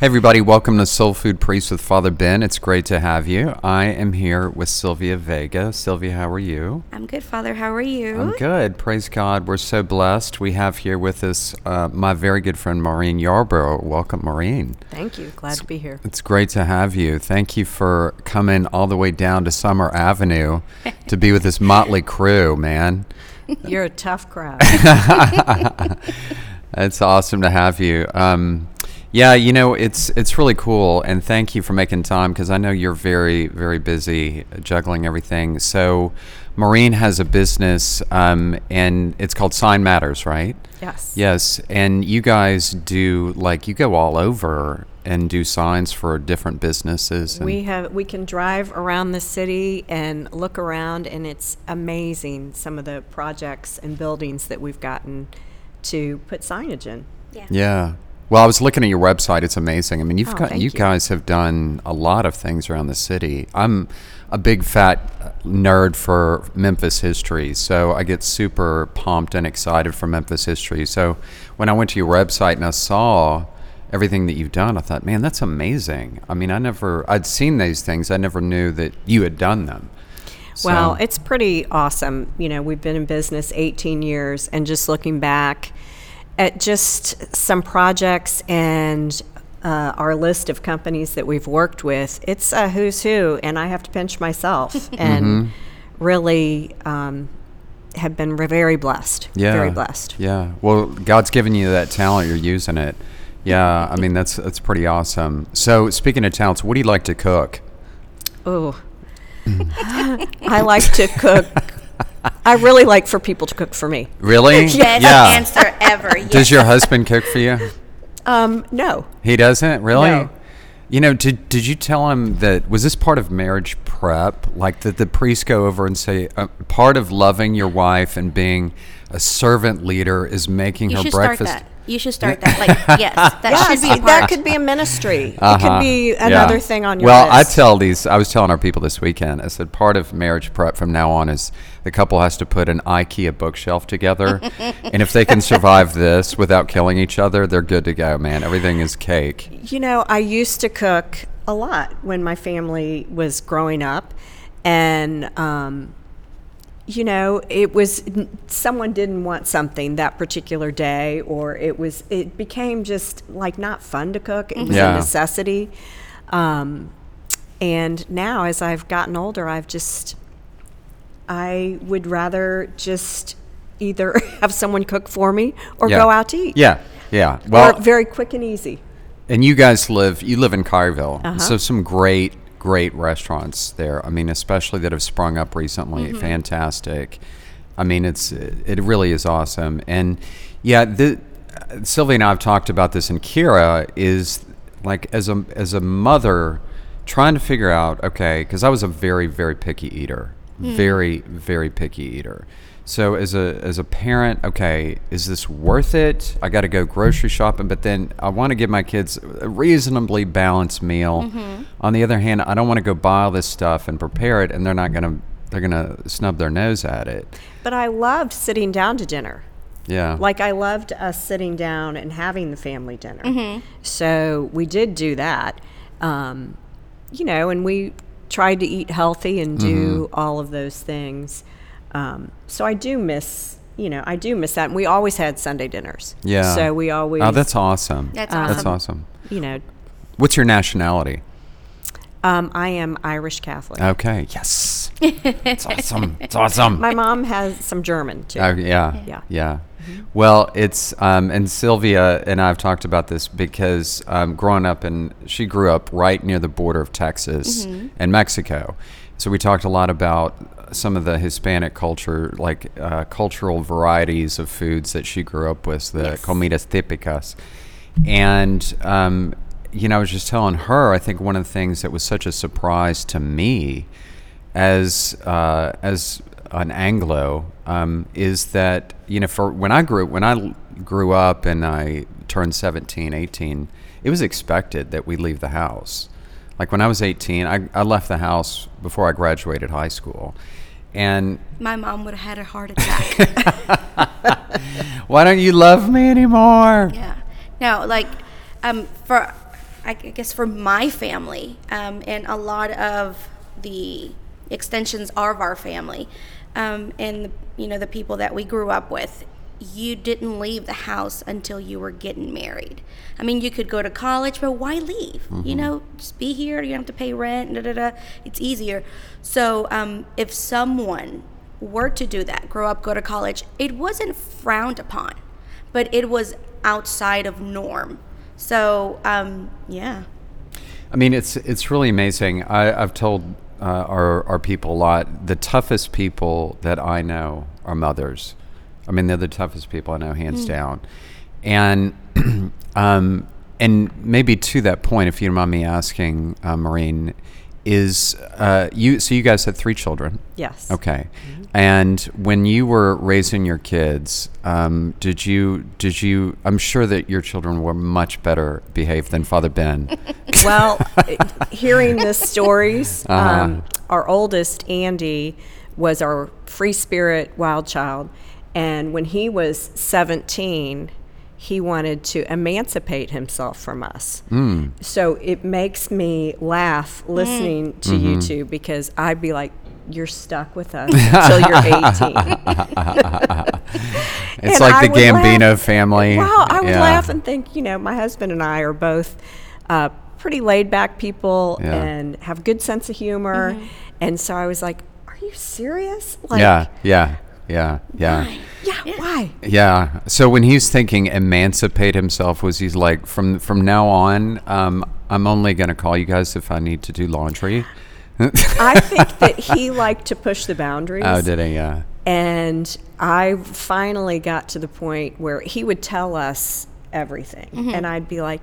Hey, everybody, welcome to Soul Food Priest with Father Ben. It's great to have you. I am here with Sylvia Vega. Sylvia, how are you? I'm good, Father. How are you? I'm good. Praise God. We're so blessed. We have here with us uh, my very good friend Maureen Yarborough. Welcome, Maureen. Thank you. Glad to be here. It's great to have you. Thank you for coming all the way down to Summer Avenue to be with this motley crew, man. You're a tough crowd. It's awesome to have you. Um, yeah, you know, it's it's really cool, and thank you for making time because I know you're very very busy juggling everything. So, Maureen has a business, um, and it's called Sign Matters, right? Yes. Yes, and you guys do like you go all over and do signs for different businesses. And We have we can drive around the city and look around and it's amazing some of the projects and buildings that we've gotten to put signage in. Yeah. Well, I was looking at your website. It's amazing. I mean, you've Oh, got you you. guys have done a lot of things around the city. I'm a big fat nerd for Memphis history, so I get super pumped and excited for Memphis history. So when I went to your website and I saw everything that you've done, I thought, man, that's amazing. I mean, I never I'd seen these things. I never knew that you had done them. So- Well, it's pretty awesome. You know, we've been in business 18 years, and just looking back at just some projects and uh, our list of companies that we've worked with, it's a who's who, and I have to pinch myself and Mm-hmm. really um, have been re- very blessed. Yeah. Very blessed. Yeah. Well, God's given you that talent. You're using it. Yeah. I mean, that's that's pretty awesome. So, speaking of talents, what do you like to cook? Oh, I like to cook. I really like for people to cook for me. Really? Best yeah. answer ever. Does your husband cook for you? Um, no, He doesn't. Really? No. You know, did did you tell him that was this part of marriage prep? Like that the priests go over and say, uh, part of loving your wife and being a servant leader is making You her breakfast. start that. You should start that. Like, yes, that yeah, should be a part. that could be a ministry. It Uh-huh. could be Yeah. another thing on your well, list. I tell these. I was telling our people this weekend. I said part of marriage prep from now on is the couple has to put an IKEA bookshelf together, and if they can survive this without killing each other, they're good to go. Man, everything is cake. You know, I used to cook a lot when my family was growing up, and um, you know, it was someone didn't want something that particular day, or it was it became just like not fun to cook. It was Yeah. a necessity. Um, and now, as I've gotten older, I've just I would rather just either have someone cook for me or Yeah. go out to eat. Yeah, yeah. Well, or very quick and easy. And you guys live, you live in Carville, Uh-huh. so some great, great restaurants there. I mean, especially that have sprung up recently. Mm-hmm. Fantastic. I mean, it's it really is awesome. And yeah, the, Sylvia and I have talked about this, and Kira is like as a as a mother trying to figure out okay, because I was a very very picky eater, very very picky eater. So as a as a parent, okay, is this worth it? I got to go grocery shopping, but then I want to give my kids a reasonably balanced meal. Mm-hmm. On the other hand, I don't want to go buy all this stuff and prepare it, and they're not gonna they're gonna snub their nose at it. But I loved sitting down to dinner. Yeah, Like I loved us sitting down and having the family dinner. Mm-hmm. So we did do that. Um, you know, and we tried to eat healthy and do mm-hmm. all of those things. Um, so I do miss, you know, I do miss that. And we always had Sunday dinners. yeah. So we always, Oh, that's awesome. That's That's awesome. awesome. you know, What's your nationality? um, I am Irish Catholic. Okay. Yes. It's awesome. It's awesome. My mom has some German too. Oh, yeah. Yeah. Yeah. Well, it's, um, and Sylvia and I have talked about this because um, growing up, and she grew up right near the border of Texas and Mexico. So we talked a lot about some of the Hispanic culture, like uh, cultural varieties of foods that she grew up with, the Yes. comidas típicas. And, um, you know, I was just telling her, I think one of the things that was such a surprise to me as uh, as an Anglo um, is that you know for when I grew when I grew up and I turned 17, 18, it was expected that we leave the house. Like when I was 18, I, I left the house before I graduated high school. And My mom would have had a heart attack. why don't you love me anymore? yeah. No, like, um, for I guess for my family um, and a lot of the extensions of our family um, and you know the people that we grew up with you didn't leave the house until you were getting married i mean you could go to college but why leave you know just be here you don't have to pay rent da, da, da. it's easier so um, if someone were to do that grow up go to college it wasn't frowned upon but it was outside of norm so um, yeah I mean, it's it's really amazing. I, I've told uh, our our people a lot. The toughest people that I know are mothers. I mean, they're the toughest people I know, hands down. And um, and maybe to that point, if you don't mind me asking, uh, Maureen, is uh, you? So you guys had three children. Yes. Okay. And when you were raising your kids, um, did you did you? I'm sure that your children were much better behaved than Father Ben. Well, hearing the stories, Uh-huh. um, our oldest, Andy, was our free spirit wild child. And when he was 17, he wanted to emancipate himself from us. Hmm. So it makes me laugh listening to Mm-hmm. you two because I'd be like, you're stuck with us until you're 18. It's And like I the Gambino laugh- family. Wow, I would Yeah. laugh and think, you know, my husband and I are both uh, pretty laid back people Yeah. and have good sense of humor. And so I was like, are you serious? Like, yeah, yeah, yeah, yeah, yeah, why? yeah. So when he's thinking emancipate himself, was he's like from from now on, um, I'm only going to call you guys if I need to do laundry. I think that he liked to push the boundaries. Oh, did he? Yeah. And I finally got to the point where he would tell us everything. And I'd be like,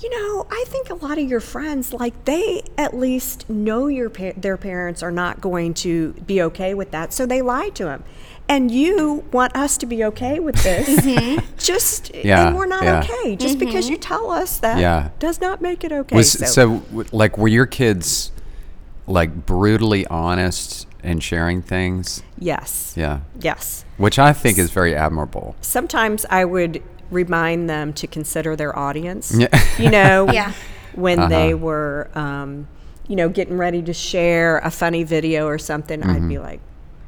you know, I think a lot of your friends, like, they at least know your pa- their parents are not going to be okay with that, so they lie to him. And you want us to be okay with this, mm-hmm. just Yeah, and we're not yeah. okay. Just because mm-hmm. you tell us that Yeah. does not make it okay. Was so, w like were your kids like brutally honest in sharing things? yes, Yeah. yes. Which I think is very admirable. sometimes I would remind them to consider their audience. Yeah. You know, Yeah. when uh-huh. they were, um, you know, getting ready to share a funny video or something, I'd be mm-hmm. like,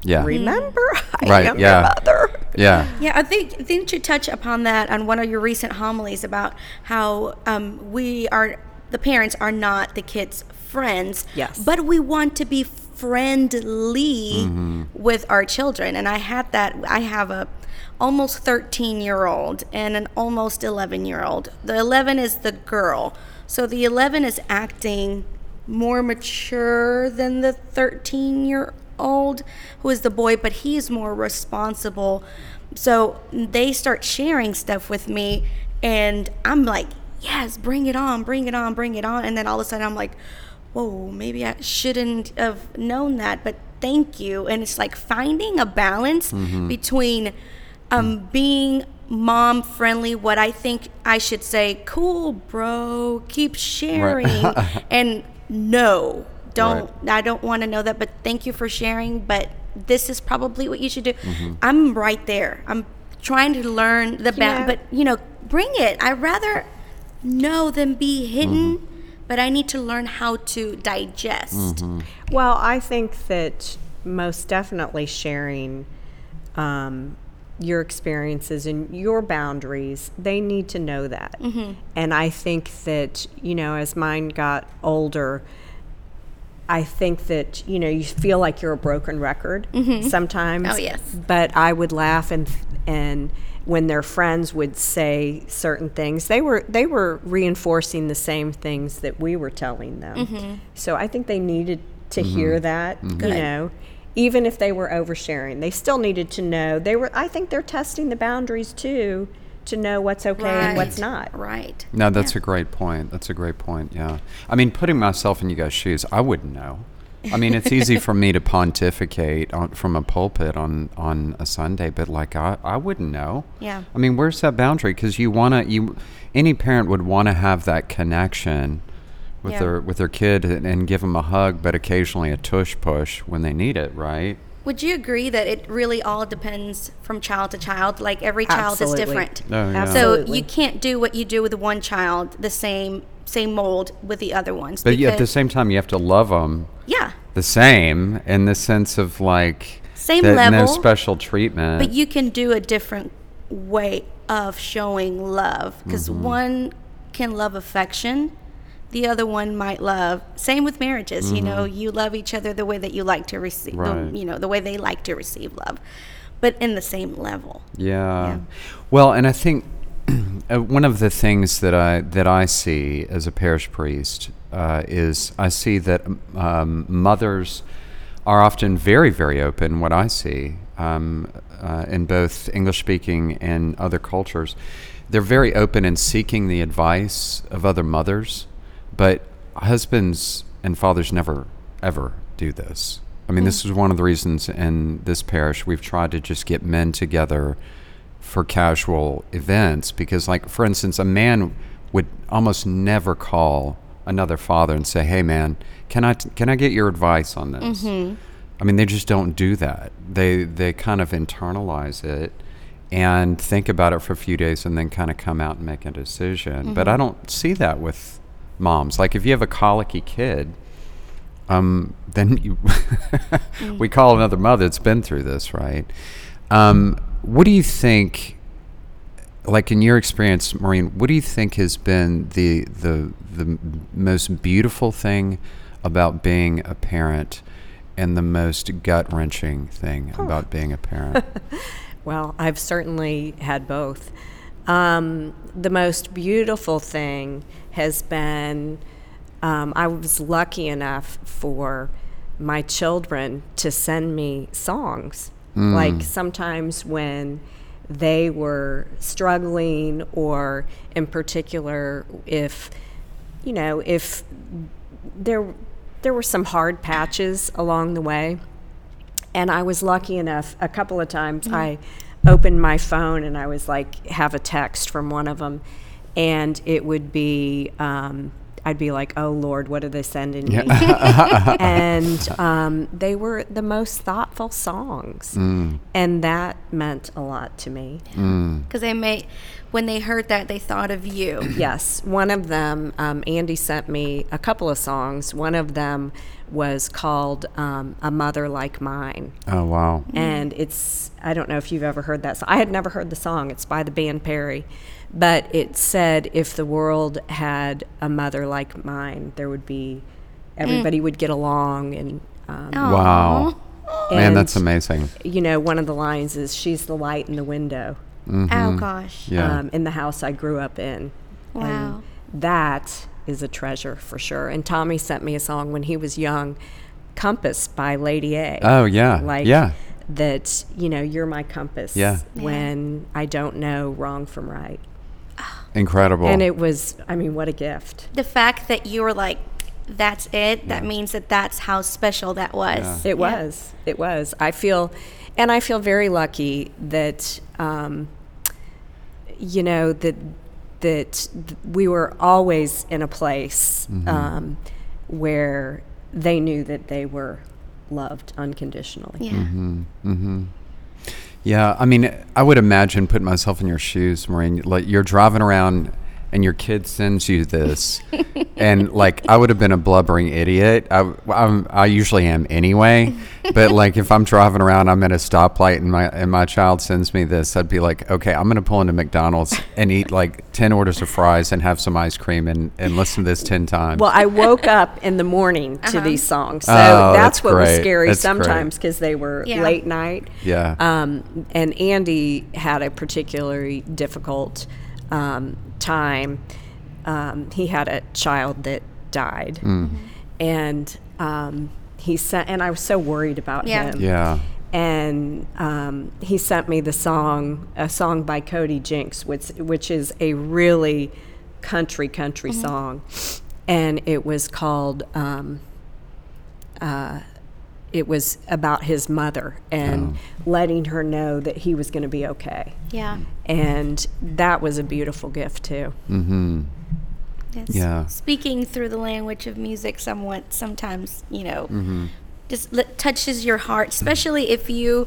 Yeah. remember, I Right, am yeah. your mother. Yeah. Yeah, I think didn't you touch upon that on one of your recent homilies about how um, we are the parents are not the kids' friends, Yes. but we want to be friendly with our children, and I had that. I have a almost 13 year old and an almost 11 year old. The 11 is the girl, so the 11 is acting more mature than the 13 year old who is the boy but he's more responsible. So they start sharing stuff with me and i'm like yes bring it on bring it on bring it on. And then all of a sudden i'm like whoa maybe i shouldn't have known that but thank you. And it's like finding a balance between um, being mom friendly what i think i should say cool bro keep sharing and no don't i don't want to know that but thank you for sharing but this is probably what you should do. Mm-hmm. I'm right there. I'm trying to learn the ba- Yeah. but you know bring it. I'd rather know than be hidden mm-hmm. but i need to learn how to digest. Mm-hmm. Well, I think that most definitely sharing um, your experiences and your boundaries, they need to know that. And I think that, you know, as mine got older, I think that, you know, you feel like you're a broken record mm-hmm. oh, sometimes. Oh, yes. But I would laugh and, and, when their friends would say certain things, they were they were reinforcing the same things that we were telling them. Mm-hmm. So I think they needed to mm-hmm. hear that, you know, even if they were oversharing, they still needed to know. They were. I think they're testing the boundaries too, to know what's okay and what's not. right No, that's a great point. That's a great point. Yeah. I mean, putting myself in you guys' shoes, I wouldn't know. I mean, it's easy for me to pontificate on, from a pulpit on, on a Sunday, but like I, I wouldn't know. Yeah. I mean, where's that boundary? Because you want to, you, any parent would want to have that connection with Yeah. their with their kid and, and give them a hug, but occasionally a tush push when they need it, right? Would you agree that it really all depends from child to child? Like every child Absolutely. is different. Oh, yeah. So you can't do what you do with one child the same same mold with the other ones. But at the same time, you have to love them yeah, the same in the sense of like Same that no special treatment. but you can do a different way of showing love because Mm-hmm. one can love affection. The other one might love. Same with marriages, you know. You love each other the way that you like to receive, Mm-hmm. Right. the, you know, the way they like to receive love, but in the same level. Yeah. Yeah. Well, and I think uh, one of the things that I that I see as a parish priest uh, is I see that um, mothers are often very very open. What I see um, uh, in both English speaking and other cultures, they're very open in seeking the advice of other mothers, but husbands and fathers never ever do this. I mean, this mm. is one of the reasons in this parish we've tried to just get men together for casual events because, like, for instance, a man would almost never call another father and say, "Hey, man, can I can I get your advice on this?" Mm-hmm. I mean, they just don't do that. They they kind of internalize it and think about it for a few days and then kind of come out and make a decision. But I mm-hmm. don't see that with moms. Like, if you have a colicky kid, um, then you we call another mother that's been through this, right? Um, what do you think? Like in your experience, Maureen, what do you think has been the the the most beautiful thing about being a parent, and the most gut wrenching thing about being a parent? Well, I've certainly had both. Um, the most beautiful thing has been um, I was lucky enough for my children to send me songs. Like sometimes when they were struggling, or in particular, if you know, if there there were some hard patches along the way, and I was lucky enough a couple of times I opened my phone and I was like have a text from one of them and it would be um, I'd be like oh Lord what are they sending me? And um, they were the most thoughtful songs. And that meant a lot to me. Because they may, when they heard that, they thought of you. Yes, one of them, um, Andy sent me a couple of songs. One of them was called um, A Mother Like Mine. oh wow! And it's, I don't know if you've ever heard that song. I had never heard the song. It's by the band Perry. But it said, if the world had a mother like mine, there would be, everybody would get along. And, um, Wow, man, that's amazing. You know, one of the lines is, she's the light in the window Oh gosh. Yeah. um, in the house I grew up in. Wow. And that is a treasure for sure. And Tommy sent me a song when he was young, Compass by Lady A. Oh yeah, Like yeah. that, you know, you're my compass Yeah. when I don't know wrong from right. Incredible. And it was, I mean, what a gift. The fact that you were like, that's it, that means that that's how special that was. It was. It was. I feel, and I feel very lucky that, um, you know, that that we were always in a place um, where they knew that they were loved unconditionally. Yeah. Yeah, I mean, I would imagine putting myself in your shoes, Maureen. Like you're driving around and your kid sends you this, and like I would have been a blubbering idiot. I, I'm, I usually am anyway, but like if I'm driving around, I'm at a stoplight and my and my child sends me this, I'd be like, okay, I'm gonna pull into McDonald's and eat like ten orders of fries and have some ice cream and and listen to this ten times. Well, I woke up in the morning to these songs, so Oh, that's, that's what was scary That's sometimes because they were Yeah. late night. yeah, Um, and Andy had a particularly difficult um, time. Um, he had a child that died, and um, he sent. And I was so worried about Yeah. him. yeah. And um, he sent me the song, a song by Cody Jinks, which which is a really country country song, and it was called. Um, uh, it was about his mother and letting her know that he was going to be okay. Yeah. And that was a beautiful gift too. Yes. Yeah. Speaking through the language of music, somewhat sometimes you know, Mm-hmm. just li- touches your heart, especially if you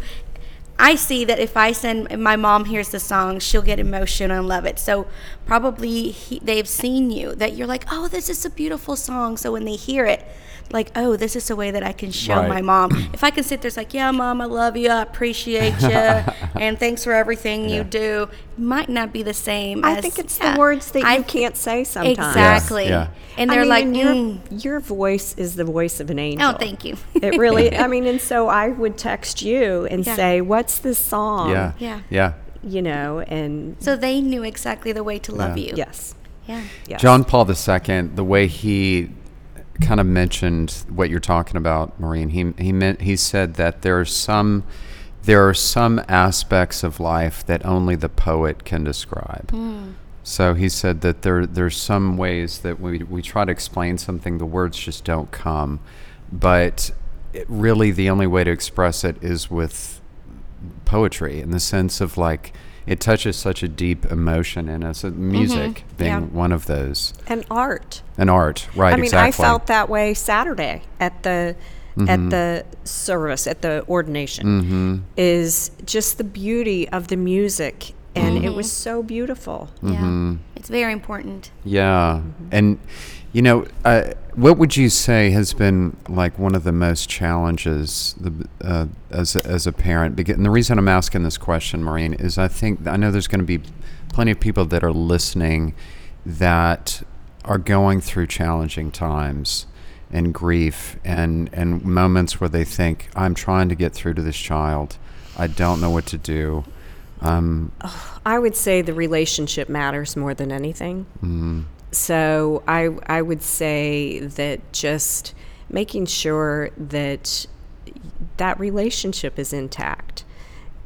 I see that if I send if my mom hears the song, she'll get emotional and love it. So probably he, they've seen you that you're like, oh, this is a beautiful song. So when they hear it, like, oh, this is a way that I can show Right. my mom. if I can sit there, it's like, yeah, mom, I love you, I appreciate you, and thanks for everything Yeah. you do. Might not be the same. I as, think it's yeah. the words that I- you can't say sometimes. Exactly. Yeah. And they're mean, like, and your mm, your voice is the voice of an angel. oh, thank you. it really. I mean, and so I would text you and Yeah. say, "What's this song?" yeah. Yeah. Yeah. You know, and so they knew exactly the way to love Yeah. you. yes, Yeah. yes. John Paul II, the way he kind of mentioned what you're talking about, Maureen, he he meant he said that there are some there are some aspects of life that only the poet can describe. Hmm. So he said that there there's some ways that we we try to explain something, the words just don't come, but it, really the only way to express it is with poetry in the sense of like it touches such a deep emotion in us. uh, Music being Yeah. one of those, and art. and art, right? I mean, exactly. I felt that way Saturday at the Mm-hmm. at the service at the ordination. Is just the beauty of the music, and it was so beautiful. Mm-hmm. Yeah. It's very important. Yeah, and you know, uh, what would you say has been like one of the most challenges the, uh, as a, as a parent? And the reason I'm asking this question, Maureen, is I think I know there's going to be plenty of people that are listening that are going through challenging times and grief and and moments where they think I'm trying to get through to this child, I don't know what to do. Um, I would say the relationship matters more than anything. mm, So I I would say that just making sure that that relationship is intact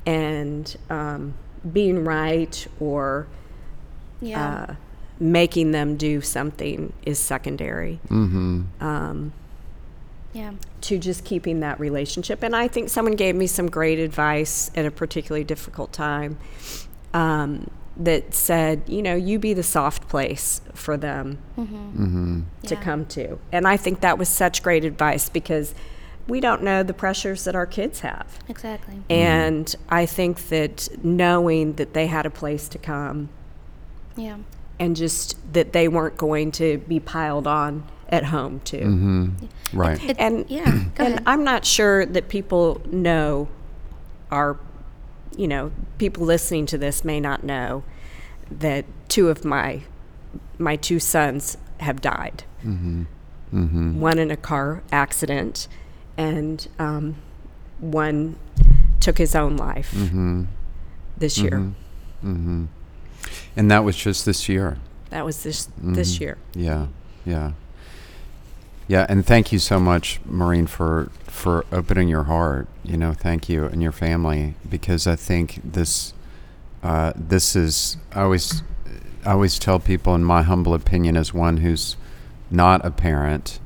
and um, being right or Yeah. uh, making them do something is secondary hmm um, yeah. to just keeping that relationship. And I think someone gave me some great advice at a particularly difficult time um, that said, you know, you be the soft place for them hmm to Yeah. come to. And I think that was such great advice because we don't know the pressures that our kids have. Exactly. And I think that knowing that they had a place to come Yeah. and just that they weren't going to be piled on at home too. hmm Right. It- And yeah. And. I'm not sure that people know are you know, people listening to this may not know that two of my my two sons have died. hmm hmm One in a car accident, and um, one took his own life hmm this year. hmm And that was just this year. That was this this Mhm. year. Yeah, yeah, yeah. And thank you so much, Maureen, for for opening your heart. You know, thank you and your family because I think this uh, this is. I always I always tell people, in my humble opinion, as one who's not a parent,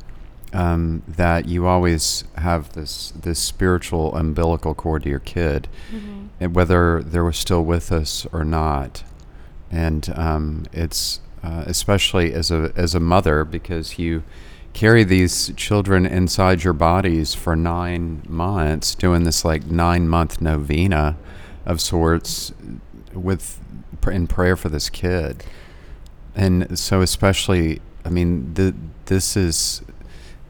um, that you always have this this spiritual umbilical cord to your kid, Mhm. and whether they're still with us or not. And um, it's uh, especially as a as a mother because you carry these children inside your bodies for nine months, doing this like nine month novena of sorts with in prayer for this kid. And so, especially, I mean, the, this is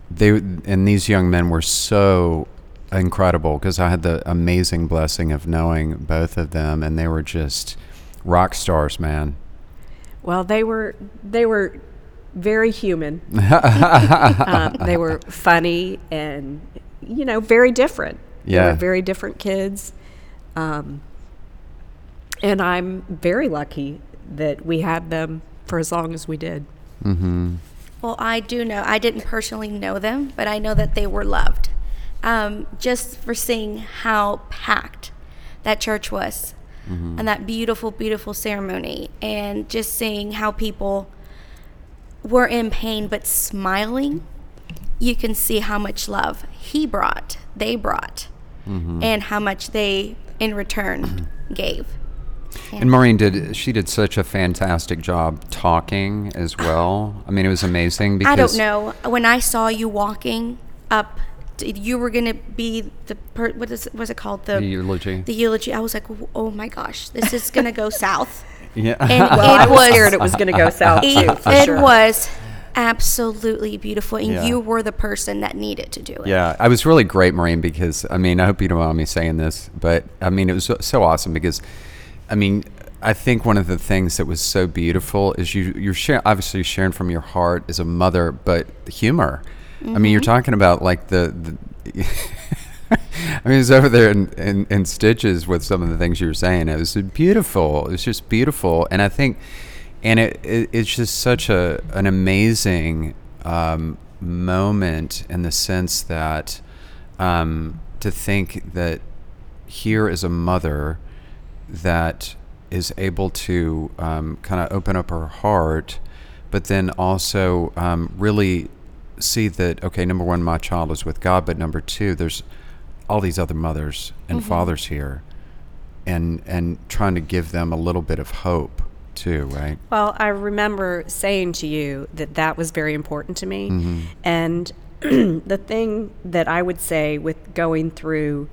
they and these young men were so incredible because I had the amazing blessing of knowing both of them, and they were just rock stars, man. Well, they were they were very human. um, they were funny and you know very different. They Yeah. were very different kids. Um, and I'm very lucky that we had them for as long as we did. hmm Well, I do know. I didn't personally know them, but I know that they were loved. Um, just for seeing how packed that church was, and that beautiful, beautiful ceremony, and just seeing how people were in pain but smiling, you can see how much love he brought, they brought, mm-hmm. and how much they in return gave. And Maureen did she did such a fantastic job talking as well. I mean, it was amazing because I don't know. When I saw you walking up you were gonna be the per, what is was it called the The eulogy. the eulogy. I was like, oh my gosh, this is gonna go south. Yeah. And Well, it I was, was scared it was going to go south too. it, for it sure. was absolutely beautiful, and Yeah. you were the person that needed to do it. Yeah, I was really great, Maureen, because I mean, I hope you don't mind me saying this, but I mean, it was so, so awesome because, I mean, I think one of the things that was so beautiful is you you're sharing, obviously sharing from your heart as a mother, but humor. I mean, you're mm-hmm. talking about like the. the I mean, it was over there in, in, in stitches with some of the things you were saying. It was beautiful. It was just beautiful, and I think, and it, it it's just such a an amazing um, moment in the sense that um, to think that here is a mother that is able to um, kind of open up her heart, but then also um, really see that okay, number one, my child is with God, but number two, there's all these other mothers and fathers here, and and trying to give them a little bit of hope too, right? Well, I remember saying to you that that was very important to me. Mm-hmm. And the thing that I would say with going through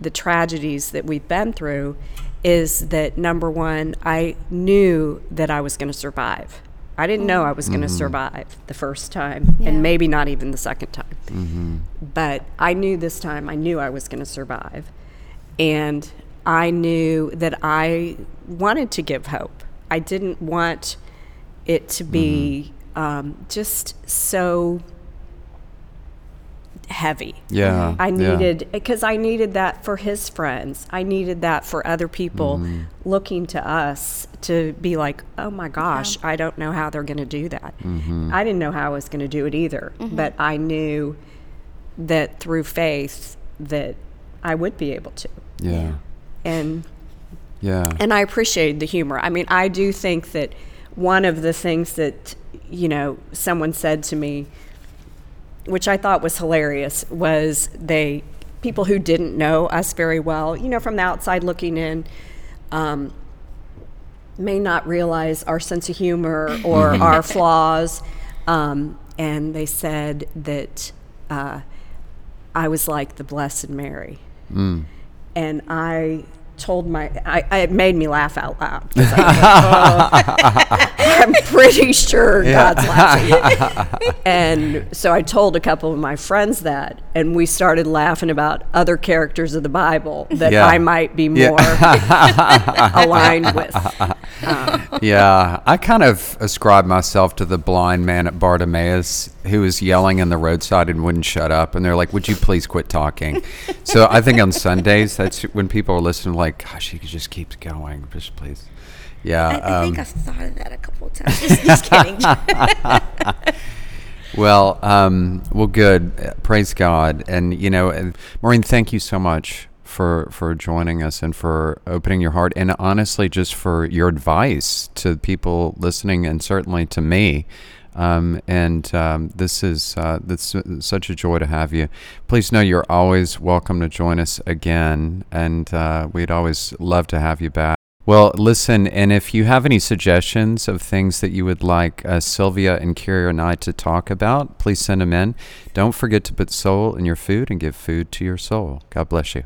the tragedies that we've been through is that number one, I knew that I was going to survive. I didn't know I was going to mm-hmm. survive the first time, Yeah. and maybe not even the second time. Mm-hmm. But I knew this time, I knew I was going to survive. And I knew that I wanted to give hope. I didn't want it to be mm-hmm. um, just so heavy. Yeah, I needed because I needed that for his friends. I needed that for other people Mm-hmm. looking to us to be like, "Oh my gosh, I don't know how they're going to do that." Mm-hmm. I didn't know how I was going to do it either, but I knew that through faith that I would be able to. Yeah, And yeah, and I appreciated the humor. I mean, I do think that one of the things that you know someone said to me, which I thought was hilarious, was they people who didn't know us very well, you know, from the outside looking in. Um, may not realize our sense of humor or our flaws. Um, and they said that uh, I was like the Blessed Mary. And I told my, I, I, it made me laugh out loud. I like, "Oh, I'm pretty sure God's laughing. and so I told a couple of my friends that, and we started laughing about other characters of the Bible that Yeah. I might be Yeah. more aligned with. Um, yeah, I kind of ascribe myself to the blind man at Bartimaeus who was yelling in the roadside and wouldn't shut up. And they're like, Would you please quit talking? so I think on Sundays, that's when people are listening, like, Like, gosh, he just keeps going. Just please. Yeah. I, I um, think I've thought of that a couple of times. Just, just kidding. Well, um, well, good. Praise God, and you know, and Maureen, thank you so much for for joining us and for opening your heart, and honestly, just for your advice to people listening, and certainly to me. Um, and um, this is uh, this is such a joy to have you. Please know you're always welcome to join us again, and uh, we'd always love to have you back. Well, listen, and if you have any suggestions of things that you would like uh, Sylvia and Kira and I to talk about, please send them in. Don't forget to put soul in your food and give food to your soul. God bless you.